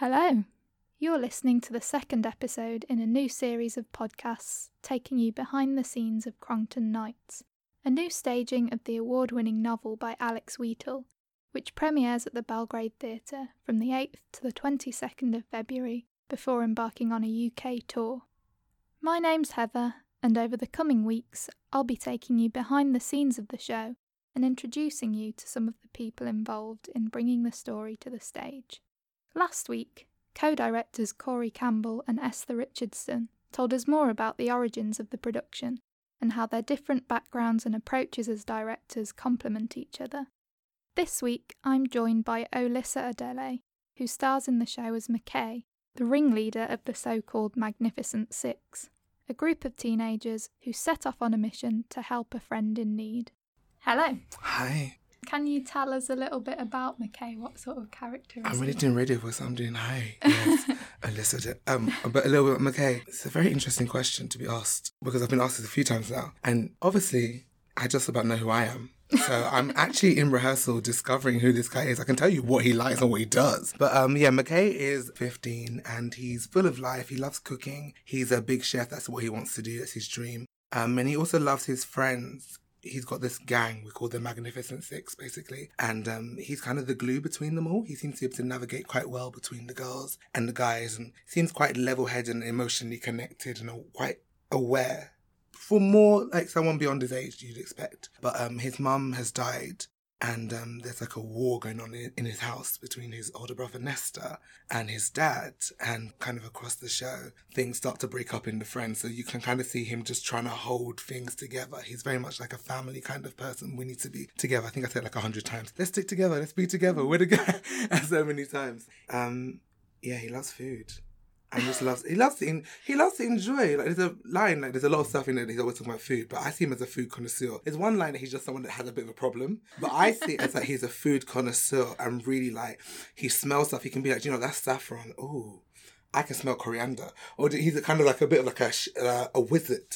Hello. You're listening to the second episode in a new series of podcasts taking you behind the scenes of Crongton Knights, a new staging of the award winning novel by Alex Wheatle, which premieres at the Belgrade Theatre from the 8th to the 22nd of February before embarking on a UK tour. My name's Heather, and over the coming weeks, I'll be taking you behind the scenes of the show and introducing you to some of the people involved in bringing the story to the stage. Last week, co directors Corey Campbell and Esther Richardson told us more about the origins of the production and how their different backgrounds and approaches as directors complement each other. This week, I'm joined by Olisa Odele, who stars in the show as McKay, the ringleader of the so called Magnificent Six, a group of teenagers who set off on a mission to help a friend in need. Hello. Hi. Can you tell us a little bit about McKay? What sort of character I'm really doing radio voice. I'm doing hi. Yes. Olisa. Um, but a little bit, McKay. It's a very interesting question to be asked because I've been asked this a few times now, and obviously, I just about know who I am. So I'm actually in rehearsal discovering who this guy is. I can tell you what he likes and what he does. But um, yeah, McKay is 15 and he's full of life. He loves cooking. He's a big chef. That's what he wants to do. That's his dream. Um, and he also loves his friends. He's got this gang we call the Magnificent Six, basically, and um, he's kind of the glue between them all. He seems to be able to navigate quite well between the girls and the guys, and seems quite level-headed and emotionally connected and quite aware for more like someone beyond his age you'd expect. But um, his mum has died, and um, there's like a war going on in, his house between his older brother Nesta and his dad. And kind of across the show, things start to break up in the friends. So you can kind of see him just trying to hold things together. He's very much like a family kind of person. We need to be together. I think I said like a hundred times. Let's stick together. Let's be together. We're together. so many times. Um, yeah, he loves food and just loves he loves to he loves to enjoy like there's a line like there's a lot of stuff in it he's always talking about food but I see him as a food connoisseur. There's one line that he's just someone that has a bit of a problem but I see it as like he's a food connoisseur and really like he smells stuff. He can be like you know that's saffron. Oh I can smell coriander. Or he's a kind of like a bit of like a uh, a wizard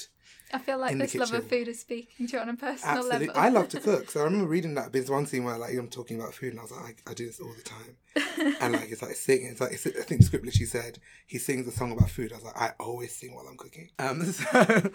I feel like this love of food is speaking to you on a personal Absolutely. level. I love to cook. So I remember reading that. There's one scene where like I'm talking about food, and I was like, I, I do this all the time. and like it's like singing. It's like it's, I think the script literally said he sings a song about food. I was like, I always sing while I'm cooking. Um, so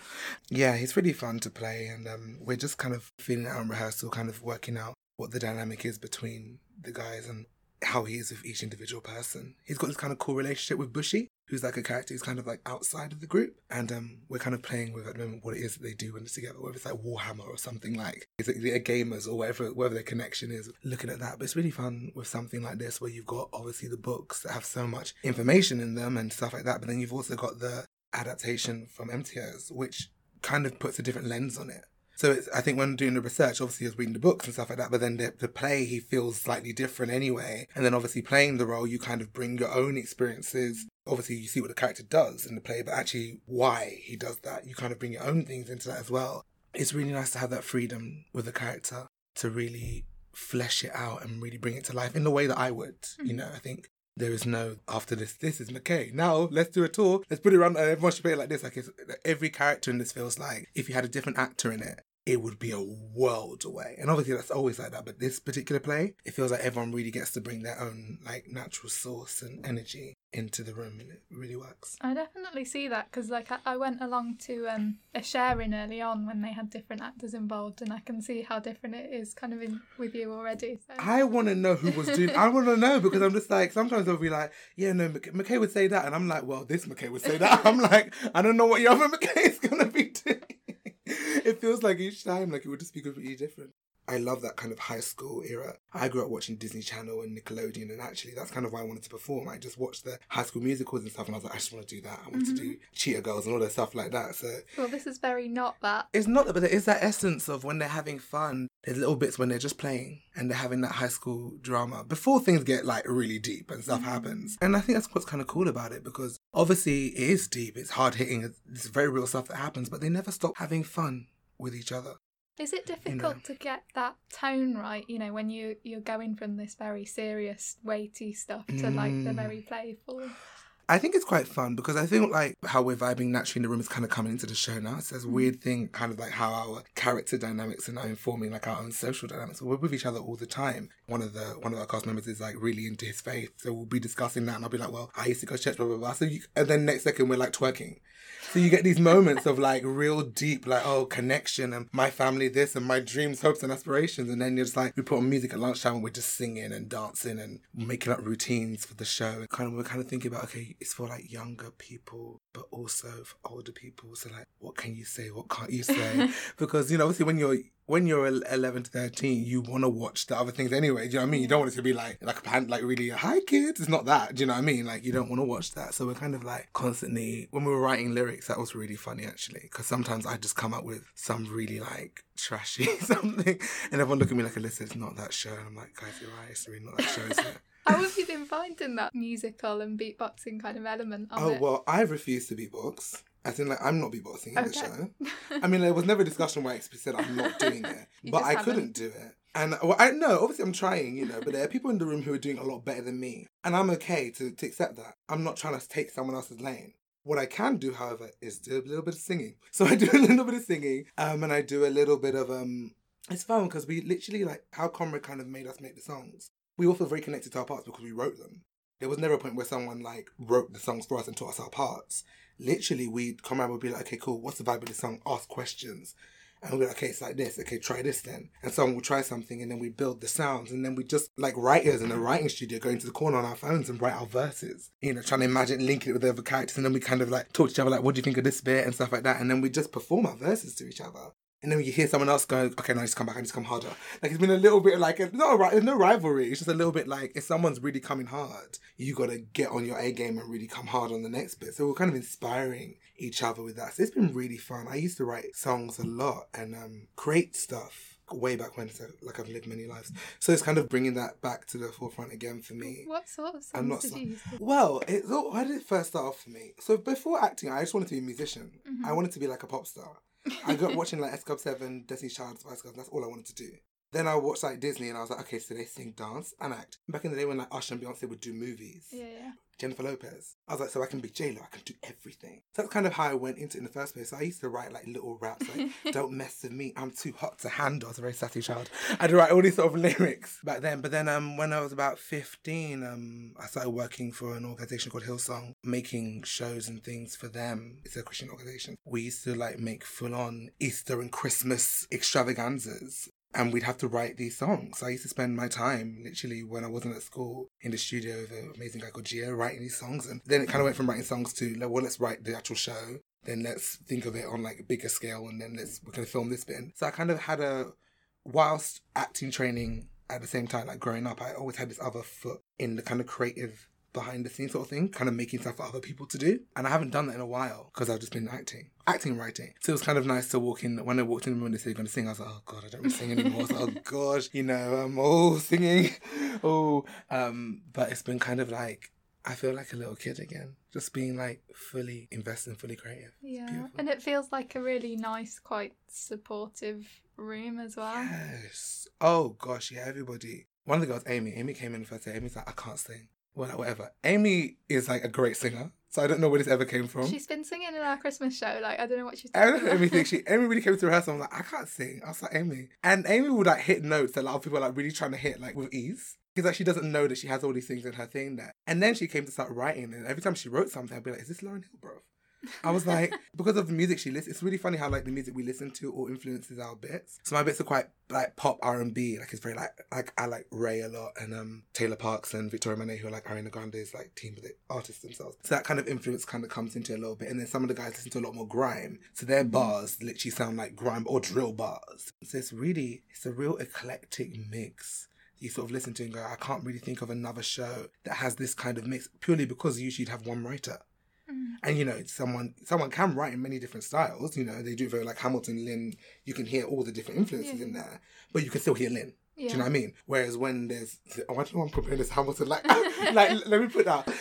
yeah, he's really fun to play, and um, we're just kind of feeling out in rehearsal, kind of working out what the dynamic is between the guys and how he is with each individual person. He's got this kind of cool relationship with Bushy, who's like a character who's kind of like outside of the group. And um, we're kind of playing with at the moment what it is that they do when they're together, whether it's like Warhammer or something like is it they're gamers or whatever whatever their connection is, looking at that. But it's really fun with something like this where you've got obviously the books that have so much information in them and stuff like that, but then you've also got the adaptation from MTOs, which kind of puts a different lens on it. So it's, I think when doing the research, obviously I was reading the books and stuff like that, but then the, the play, he feels slightly different anyway. And then obviously playing the role, you kind of bring your own experiences. Obviously you see what the character does in the play, but actually why he does that. You kind of bring your own things into that as well. It's really nice to have that freedom with the character to really flesh it out and really bring it to life in the way that I would. You know, I think there is no after this. This is McKay. Now let's do a tour. Let's put it around. Uh, everyone should play it like this. Like it's, every character in this feels like if you had a different actor in it, it would be a world away. And obviously that's always like that. But this particular play, it feels like everyone really gets to bring their own like natural source and energy into the room, and it really works. I definitely see that because, like, I, I went along to um, a sharing early on when they had different actors involved, and I can see how different it is, kind of in with you already. So. I want to know who was doing. I want to know because I'm just like sometimes I'll be like, yeah, no, Mc- McKay would say that, and I'm like, well, this McKay would say that. I'm like, I don't know what your other McKay is gonna be feels like each time, like it would just be completely different. I love that kind of high school era. I grew up watching Disney Channel and Nickelodeon, and actually, that's kind of why I wanted to perform. I just watched the high school musicals and stuff, and I was like, I just want to do that. I want to mm-hmm. do Cheetah Girls and all that stuff like that. So well, this is very not that. it's not, that, but there is that essence of when they're having fun. There's little bits when they're just playing and they're having that high school drama before things get like really deep and stuff mm-hmm. happens. And I think that's what's kind of cool about it because obviously it is deep, it's hard hitting, it's very real stuff that happens, but they never stop having fun with each other. Is it difficult to get that tone right? You know, when you you're going from this very serious, weighty stuff to like the Mm. very playful. I think it's quite fun because I think like how we're vibing naturally in the room is kind of coming into the show now. It's this Mm. weird thing, kind of like how our character dynamics are now informing like our own social dynamics. We're with each other all the time. One of the one of our cast members is like really into his faith, so we'll be discussing that, and I'll be like, "Well, I used to go to church, blah blah blah." So you, and then next second we're like twerking. So you get these moments of like real deep, like oh connection and my family this and my dreams, hopes and aspirations, and then you're just like we put on music at lunchtime and we're just singing and dancing and making up routines for the show. And kind of we're kind of thinking about okay, it's for like younger people, but also for older people. So like, what can you say? What can't you say? because you know, obviously when you're when you're 11 to 13, you want to watch the other things anyway. Do you know what I mean? You don't want it to be like, like a like really, hi kids. It's not that. Do you know what I mean? Like, you don't want to watch that. So we're kind of like constantly, when we were writing lyrics, that was really funny actually. Because sometimes I just come up with some really like trashy something. And everyone look at me like, Olisa, it's not that show. And I'm like, guys, you're right. It's really not that show, is it? How have you been finding that musical and beatboxing kind of element Oh, it? well, I refuse to beatbox. I think like, I'm not beatboxing in the Okay. show. I mean, there was never a discussion where I said I'm not doing it, but I haven't. couldn't do it. And well, I know, obviously, I'm trying, you know, but there are people in the room who are doing a lot better than me, and I'm okay to, to accept that. I'm not trying to take someone else's lane. What I can do, however, is do a little bit of singing. So I do a little bit of singing, um, and I do a little bit of um. It's fun because we literally like how Conrad kind of made us make the songs. We all feel very connected to our parts because we wrote them. There was never a point where someone like wrote the songs for us and taught us our parts. Literally, we'd come out and be like, okay, cool, what's the vibe of the song? Ask questions. And we'll be like, okay, it's like this. Okay, try this then. And someone will try something and then we build the sounds. And then we just, like writers in a writing studio, go into the corner on our phones and write our verses. You know, trying to imagine linking it with the other characters. And then we kind of like talk to each other, like, what do you think of this bit and stuff like that. And then we just perform our verses to each other. And then you hear someone else go, okay, now I need to come back, I need to come harder. Like it's been a little bit like, it's not right, no rivalry. It's just a little bit like if someone's really coming hard, you got to get on your A game and really come hard on the next bit. So we're kind of inspiring each other with that. So it's been really fun. I used to write songs a lot and um, create stuff way back when. So like I've lived many lives. So it's kind of bringing that back to the forefront again for me. What sort of not songs did you use? Well, it, so why did it first start off for me? So before acting, I just wanted to be a musician. Mhm. I wanted to be like a pop star. I got watching like S Club 7, Destiny's Child, Spice Girls, that's all I wanted to do. Then I watched like Disney and I was like, okay, so they sing, dance, and act. Back in the day when like Usher and Beyonce would do movies, Yeah, yeah. Jennifer Lopez, I was like, so I can be J-Lo, I can do everything. So that's kind of how I went into it in the first place. So I used to write like little raps like, don't mess with me, I'm too hot to handle. I was a very sassy child. I'd write all these sort of lyrics back then. But then um, when I was about 15, um, I started working for an organization called Hillsong, making shows and things for them. It's a Christian organization. We used to like make full on Easter and Christmas extravaganzas. And we'd have to write these songs. I used to spend my time, literally, when I wasn't at school, in the studio with an amazing guy called Gio, writing these songs. And then it kind of went from writing songs to, like, well, let's write the actual show. Then let's think of it on like a bigger scale, and then let's we're gonna film this bit. So I kind of had a whilst acting training at the same time, like growing up, I always had this other foot in the kind of creative behind the scenes sort of thing, kind of making stuff for other people to do. And I haven't done that in a while because I've just been acting, acting, and writing. So it was kind of nice to walk in. When I walked in the room and they said, You're going to sing, I was like, Oh God, I don't really sing anymore. I was like, Oh gosh, you know, I'm all singing. Oh, um, but it's been kind of like, I feel like a little kid again, just being like fully invested and fully creative. Yeah. And it feels like a really nice, quite supportive room as well. Yes. Oh gosh, yeah, everybody. One of the girls, Amy. Amy came in the first day. Amy's like, I can't sing. Well, whatever. Amy is like a great singer. So I don't know where this ever came from. She's been singing in our Christmas show. Like, I don't know what she's I don't know. Amy thinks she Amy really came to rehearsal. I'm like, I can't sing. I was like, Amy. And Amy would like hit notes that a lot of people are like really trying to hit like with ease. Because like she doesn't know that she has all these things in her thing there. And then she came to start writing and every time she wrote something, I'd be like, Is this Lauryn Hill, bro? I was like, because of the music she listens, it's really funny how like the music we listen to all influences our bits. So my bits are quite like pop R and B. Like it's very like like I like Ray a lot and um Tayla Parx and Victoria Monet who are like Ariana Grande's like team of the artists themselves. So that kind of influence kind of comes into a little bit. And then some of the guys listen to a lot more grime. So their bars literally sound like grime or drill bars. So it's really it's a real eclectic mix you sort of listen to and go, I can't really think of another show that has this kind of mix purely because usually you'd have one writer. Mm. And you know, someone someone can write in many different styles. You know, they do very like Hamilton, Lin. You can hear all the different influences Yeah. in there, but you can still hear Lin. Yeah. Do you know what I mean? Whereas when there's, oh, I don't know, why I'm comparing this Hamilton. Like, like, let me put that.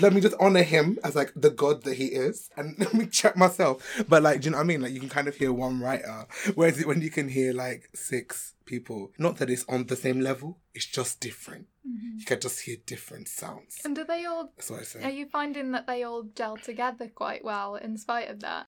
Let me just honor him as like the god that he is, and let me check myself. But like, do you know what I mean? Like, you can kind of hear one writer, whereas when you can hear like six people, not that it's on the same level, it's just different. Mhm. You can just hear different sounds. And do they all? That's what I say. Are you finding that they all gel together quite well in spite of that?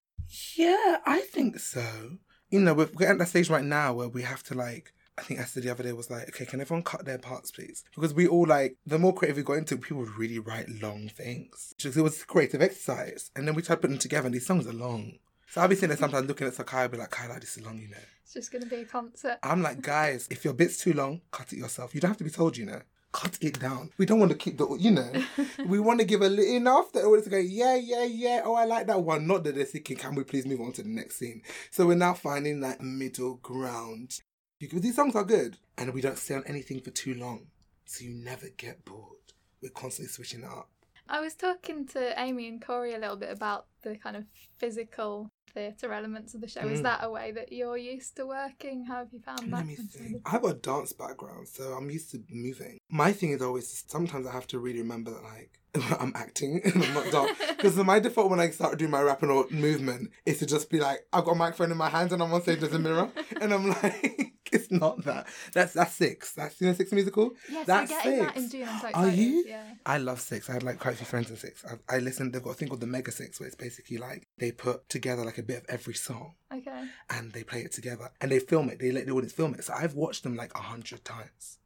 Yeah, I think so. You know, we're at that stage right now where we have to like. I think Esther the other day was like, okay, can everyone cut their parts, please? Because we all like, the more creative we got into, people would really write long things. Just it was creative exercise, and then we tried putting them together, and these songs are long. So I'll be sitting there sometimes looking at Sakai, I'll be like, Kai, like this is long, you know. It's just going to be a concert. I'm like, guys, if your bit's too long, cut it yourself. You don't have to be told, you know. Cut it down. We don't want to keep the, you know, we want to give a little enough that always go, yeah, yeah, yeah. Oh, I like that one. Not that they're thinking, can we please move on to the next scene? So we're now finding that middle ground. Because these songs are good, and we don't stay on anything for too long, so you never get bored. We're constantly switching it up. I was talking to Amy and Corey a little bit about the kind of physical theatre elements of the show. Is Mm. that a way that you're used to working? How have you found that? Let me think. of- I have a dance background, so I'm used to moving. My thing is always sometimes I have to really remember that like I'm acting and I'm not dance because my default when I start doing my rapping or movement is to just be like I've got a microphone in my hands and I'm on stage there's a mirror and I'm like it's not that. That's that's six. That's you know six musical. Yes, That's we're getting that six. in June. I'm so Are you? Yeah. I love Six. I had like quite a few friends in Six. I, I listened. They've got a thing called the Mega Six, where it's basically like they put together like a bit of every song Okay. and they play it together and they film it. They let the audience film it. So I've watched them like a hundred times,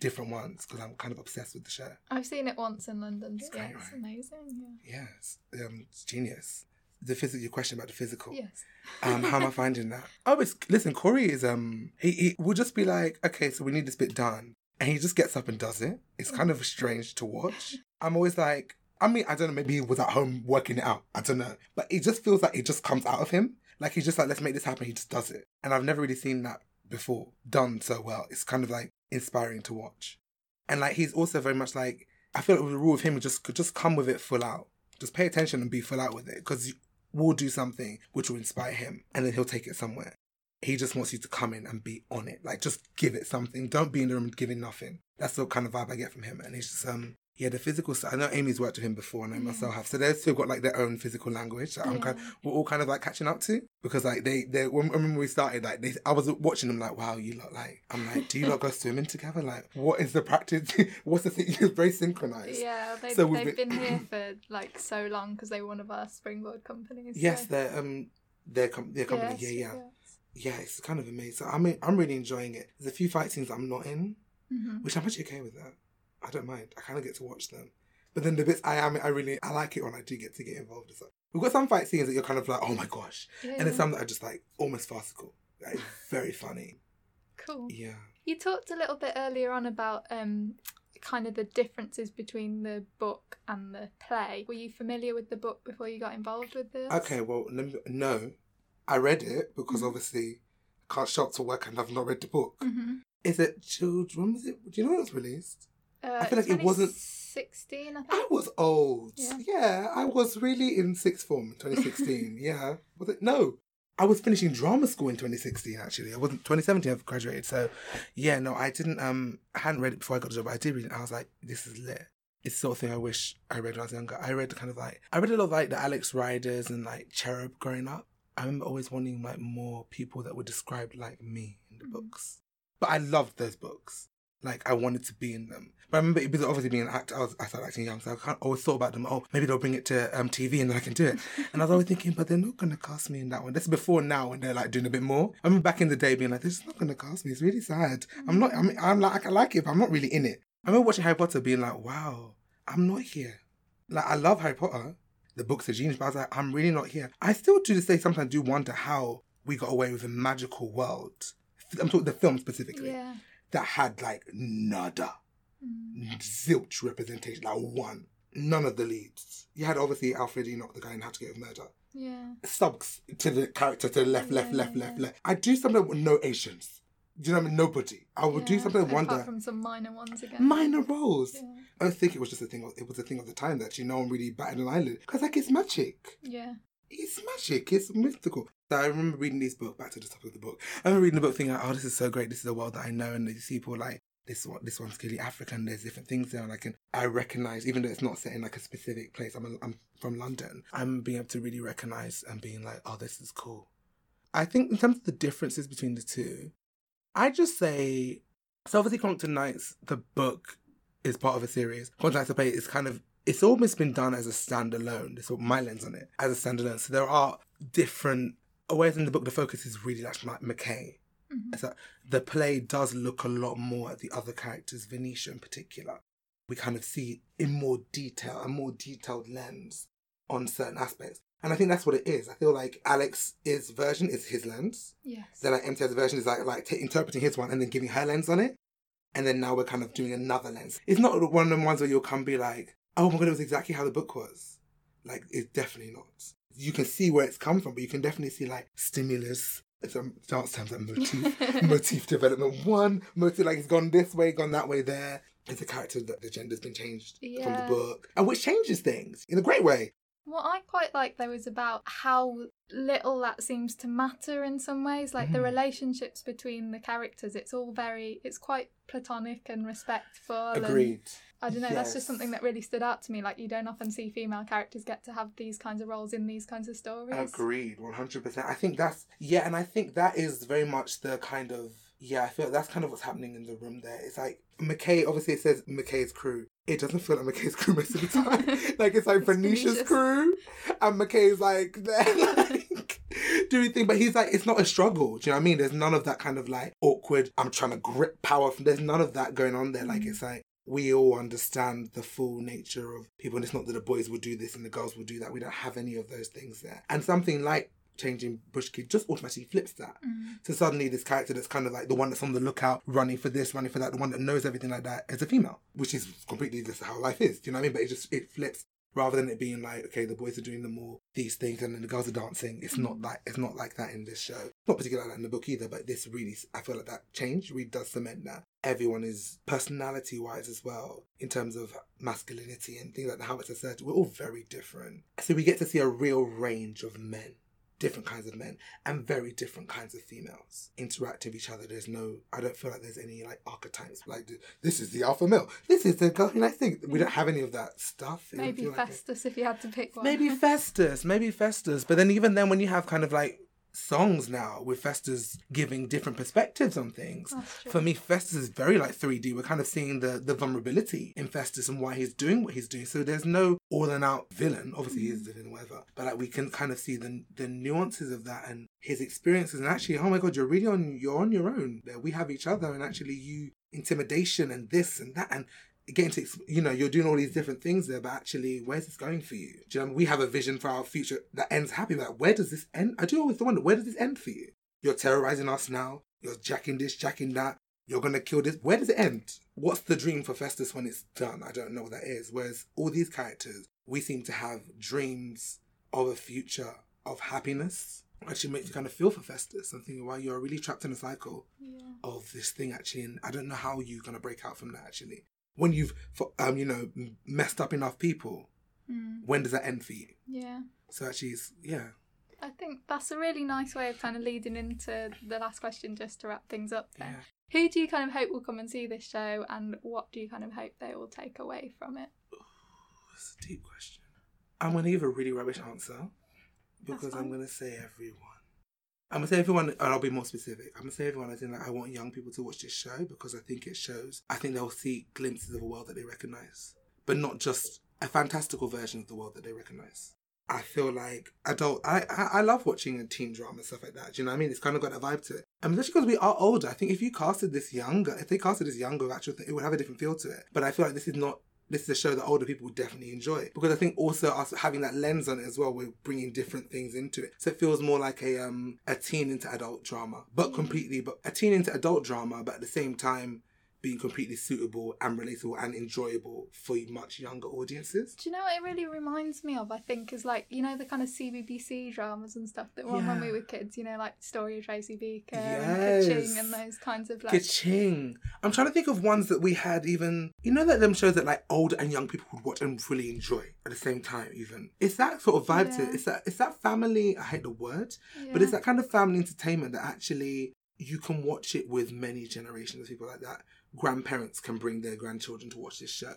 different ones, because I'm kind of obsessed with the show. I've seen it once in London. It's yeah, great, it's right? amazing. Yes, um, it's genius. The physical. Your question about the physical. Yes. Um, how am I finding that? Oh, it's listen. Corey is um. He, he will just be like, okay, so we need this bit done, and he just gets up and does it. It's kind of strange to watch. I'm always like, I mean, I don't know. Maybe he was at home working it out. I don't know, but it just feels like it just comes out of him. Like he's just like, let's make this happen. He just does it, and I've never really seen that before done so well. It's kind of like inspiring to watch, and like he's also very much like I feel like the rule of him just could just come with it full out. Just pay attention and be full out with it because we'll do something which will inspire him and then he'll take it somewhere. He just wants you to come in and be on it. Like just give it something. Don't be in the room giving nothing. That's the kind of vibe I get from him. And he's just um yeah, the physical side. I know Amy's worked with him before and I myself have. So they've still got like their own physical language that I'm kind Yeah. we're all kind of like catching up to. Because like they they when, when we started, like they I was watching them like, wow, you look like I'm like, do you not go swimming together? Like what is the practice? What's the thing? You're very synchronized. Yeah, they, So they've been- been... here for like so long because they were one of our springboard companies. Yes, so- they're um their com- their company. Yes, yeah, yeah. yes. yeah, it's kind of amazing. I mean, I'm really enjoying it. There's a few fight scenes I'm not in, Mhm. which I'm actually okay with that. I don't mind. I kind of get to watch them. But then the bits I am, I really, I like it when I do get to get involved. Well. We've got some fight scenes that you're kind of like, oh my gosh, Yeah, and then yeah. some that are just like almost farcical. Like very funny. Cool. Yeah. You talked a little bit earlier on about um, kind of the differences between the book and the play. Were you familiar with the book before you got involved with this? Okay. Well, no, I read it because Mhm. obviously I can't show up to work and I've not read the book. hmm Is it children? Was it? Do you know when it was released? Uh, I feel like it wasn't- 16, I think. I was old. Yeah. Yeah. I was really in sixth form in 2016. yeah. Was it? No. I was finishing drama school in 2016 actually. I wasn't 2017 I've graduated. So yeah, no, I didn't um I hadn't read it before I got the job, but I did read it. I was like, this is lit. It's the sort of thing I wish I read when I was younger. I read kind of like I read a lot of like the Alex Riders and like Cherub growing up. I remember always wanting like more people that were described like me in the Mhm. books. But I loved those books. Like I wanted to be in them. But I remember it was obviously being an actor. I, was, I started acting young, so I of always thought about them. Oh, maybe they'll bring it to um, TV and then I can do it. And I was always thinking, but they're not going to cast me in that one. This is before now when they're like doing a bit more. I remember back in the day being like, this is not going to cast me. It's really sad. I'm not. I mean, I'm like, I like it, but I'm not really in it. I remember watching Harry Potter, being like, wow, I'm not here. Like I love Harry Potter. The books are genius, but I was like, I'm really not here. I still to this day sometimes do wonder how we got away with a magical world. I'm talking the film specifically Yeah. that had like nada. Zilch representation, like one. None of the leads. You had obviously Alfred Enoch, the guy in How to Get Away with Murder. Yeah. Subs to the character to the left, left, Yeah, left, yeah, left, yeah. left. I do something with no Asians. Do you know what I mean? Nobody. I would do something Apart wonder. from some minor ones again. Minor roles. Yeah. I don't think it was just a thing. Of, it was a thing of the time that you know one really batted an eyelid because like it's magic. Yeah. It's magic. It's mystical. So I remember reading this book. back to the top of the book. I remember reading the book thinking, oh, this is so great. This is a world that I know. And these people like, this one, this one's clearly African. There's different things there, and I can I recognize, even though it's not set in like a specific place. I'm a, I'm from London. I'm being able to really recognize and being like, oh, this is cool. I think in terms of the differences between the two, I just say, so obviously Crongton Knights, the book is part of a series. Crongton Knights of Play is kind of it's almost been done as a standalone. This is my lens on it as a standalone. So there are different. Whereas in the book, the focus is really like McKay Mhm. so the play does look a lot more at the other characters, Venetia in particular. We kind of see in more detail, a more detailed lens on certain aspects. And I think that's what it is. I feel like Alex's version is his lens. Yes. Then like MT's version is like like t- interpreting his one and then giving her lens on it. And then now we're kind of doing another lens. It's not one of the ones where you'll come be like, oh my god, it was exactly how the book was. Like it's definitely not. You can see where it's come from, but you can definitely see like stimulus. It's a dance terms like motif, motif development. One motif like it's gone this way, gone that way. There, it's a character that the gender's been changed from the book, and which changes things in a great way. What I quite like though is about how little that seems to matter in some ways. Like the Mhm. relationships between the characters, it's all very, it's quite platonic and respectful. and Agreed. I don't know, that's just something that really stood out to me. Like you don't often see female characters get to have these kinds of roles in these kinds of stories. Agreed, one hundred percent. I think that's yeah, and I think that is very much the kind of yeah. I feel that's kind of what's happening in the room there. It's like McKay. Obviously, it says McKay's crew. It doesn't feel like McKay's crew most of the time. like it's like Venetia's crew, and McKay's like there, like doing thing. But he's like, it's not a struggle. Do you know what I mean? There's none of that kind of like awkward. I'm trying to grip power. From, there's none of that going on there. Like Mm. it's like we all understand the full nature of people. And it's not that the boys will do this and the girls will do that. We don't have any of those things there. And something like changing Bush Kid just automatically flips that. Mm. So suddenly this character that's kind of like the one that's on the lookout, running for this, running for that, the one that knows everything like that is a female, which is completely just how life is. Do you know what I mean? But it just it flips rather than it being like, okay, the boys are doing the more these things and then the girls are dancing. It's not like it's not like that in this show. Not particularly like that in the book either, but this really I feel like that change really does cement that. Everyone is personality wise as well, in terms of masculinity and things like that, how it's asserted. We're all very different. So we get to see a real range of men different kinds of men and very different kinds of females interact with each other. There's no, I don't feel like there's any like archetypes. Like this is the alpha male. This is the girl who likes things. We don't have any of that stuff. It Maybe feel like. Festus if you had to pick one. Maybe Festus, maybe Festus. But then even then, when you have kind of like songs now with Festus giving different perspectives on things. For me, Festus is very like 3D. We're kind of seeing the the vulnerability in Festus and why he's doing what he's doing. So there's no all and out villain. Obviously, he is the mm-hmm. villain, whatever. But like we can kind of see the the nuances of that and his experiences. And actually, oh my god, you're really on you're on your own. We have each other, and actually, you intimidation and this and that and getting to you know you're doing all these different things there but actually where's this going for you? Do you know I mean? we have a vision for our future that ends happy but where does this end? I do always wonder where does this end for you? You're terrorizing us now. You're jacking this jacking that. You're gonna kill this. Where does it end? What's the dream for festus when it's done? I don't know what that is. Whereas all these characters we seem to have dreams of a future of happiness. Actually makes you kind of feel for festus and thinking wow you're really trapped in a cycle Yeah. of this thing actually and i don't know how you're going to break out from that actually when you've um you know messed up enough people Mm. when does that end for you Yeah. so actually it's yeah I think that's a really nice way of kind of leading into the last question just to wrap things up then. yeah Who do you kind of hope will come and see this show and what do you kind of hope they will take away from it? it's a deep question i'm going to give a really rubbish answer because i'm going to say everyone I'm gonna say everyone, and I'll be more specific. I'm gonna say everyone as in like I want young people to watch this show because I think it shows. I think they'll see glimpses of a world that they recognize, but not just a fantastical version of the world that they recognize. I feel like adult. I I, I love watching a teen drama stuff like that. Do you know what I mean? It's kind of got a vibe to it. And especially because we are older. I think if you casted this younger, if they casted this younger, actually, it would have a different feel to it. But I feel like this is not. This is a show that older people would definitely enjoy because I think also us having that lens on it as well, we're bringing different things into it. So it feels more like a um a teen into adult drama, but completely, but a teen into adult drama, but at the same time being completely suitable and relatable and enjoyable for much younger audiences. Do you know what it really reminds me of? I think is like you know the kind of CBBC dramas and stuff that were on when we were kids. You know, like Story of Tracy Beaker Yes. and Kerching and those kinds of like. Kerching. I'm trying to think of ones that we had even you know that them shows that like old and young people would watch and really enjoy at the same time even. It's that sort of vibe to it. It's that it's that family I hate the word, but it's that kind of family entertainment that actually you can watch it with many generations of people like that. Grandparents can bring their grandchildren to watch this show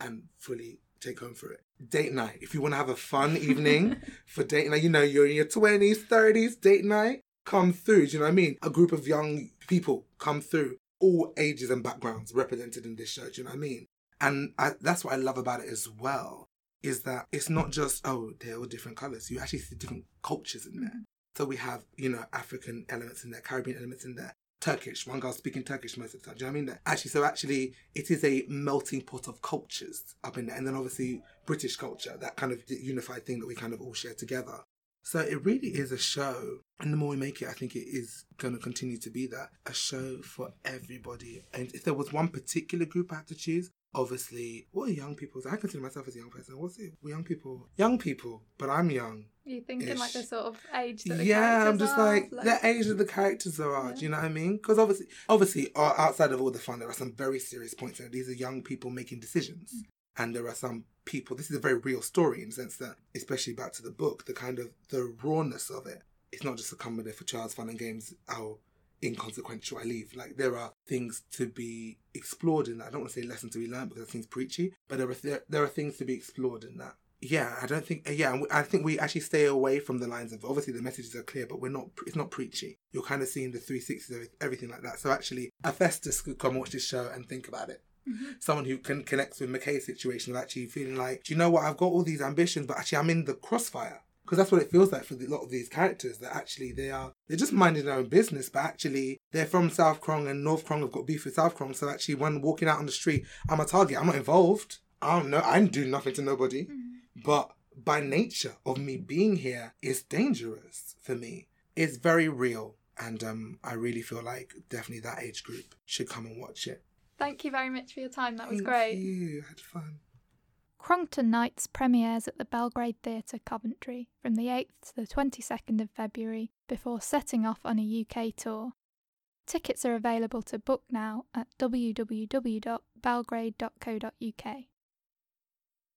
and fully take home for it. Date night. If you want to have a fun evening for date night, you know, you're in your 20s, 30s, date night, come through. Do you know what I mean? A group of young people come through, all ages and backgrounds represented in this show. Do you know what I mean? And I, that's what I love about it as well, is that it's not just, oh, they're all different colors. You actually see different cultures in there. So we have, you know, African elements in there, Caribbean elements in there, Turkish. One girl speaking Turkish most of the time. Do you know what I mean? Actually, so actually, it is a melting pot of cultures up in there, and then obviously British culture, that kind of unified thing that we kind of all share together. So it really is a show, and the more we make it, I think it is going to continue to be that a show for everybody. And if there was one particular group I had to choose, obviously, what are young people? I consider myself as a young person. What's it? Young people, young people, but I'm young. You thinking like the sort of age that the yeah, I'm just are, like, the age that the characters are. Do you know what I mean? Because obviously, obviously, outside of all the fun, there are some very serious points. And these are young people making decisions, Mm. and there are some people. This is a very real story in the sense that, especially back to the book, the kind of the rawness of it. It's not just a come there for child's fun and games. How inconsequential I leave. Like there are things to be explored in that. I don't want to say lessons to be learned because that seems preachy, but there are there, there are things to be explored in that. Yeah, I don't think. Yeah, I think we actually stay away from the lines of obviously the messages are clear, but we're not. It's not preachy. You're kind of seeing the 360s of everything like that. So actually, a Festus could come watch this show and think about it. Mm-hmm. Someone who can connect with McKay's situation of actually feeling like, do you know what? I've got all these ambitions, but actually I'm in the crossfire because that's what it feels like for a lot of these characters. That actually they are they're just minding their own business, but actually they're from South Crong and North Crong have got beef with South Crong. So actually, when walking out on the street, I'm a target. I'm not involved. I don't know. I didn't do nothing to nobody. Mm-hmm. But by nature of me being here, it's dangerous for me. It's very real. And um, I really feel like definitely that age group should come and watch it. Thank you very much for your time. That was Thank great. You I had fun. Crongton Knights premieres at the Belgrade Theatre, Coventry, from the 8th to the 22nd of February before setting off on a UK tour. Tickets are available to book now at www.belgrade.co.uk.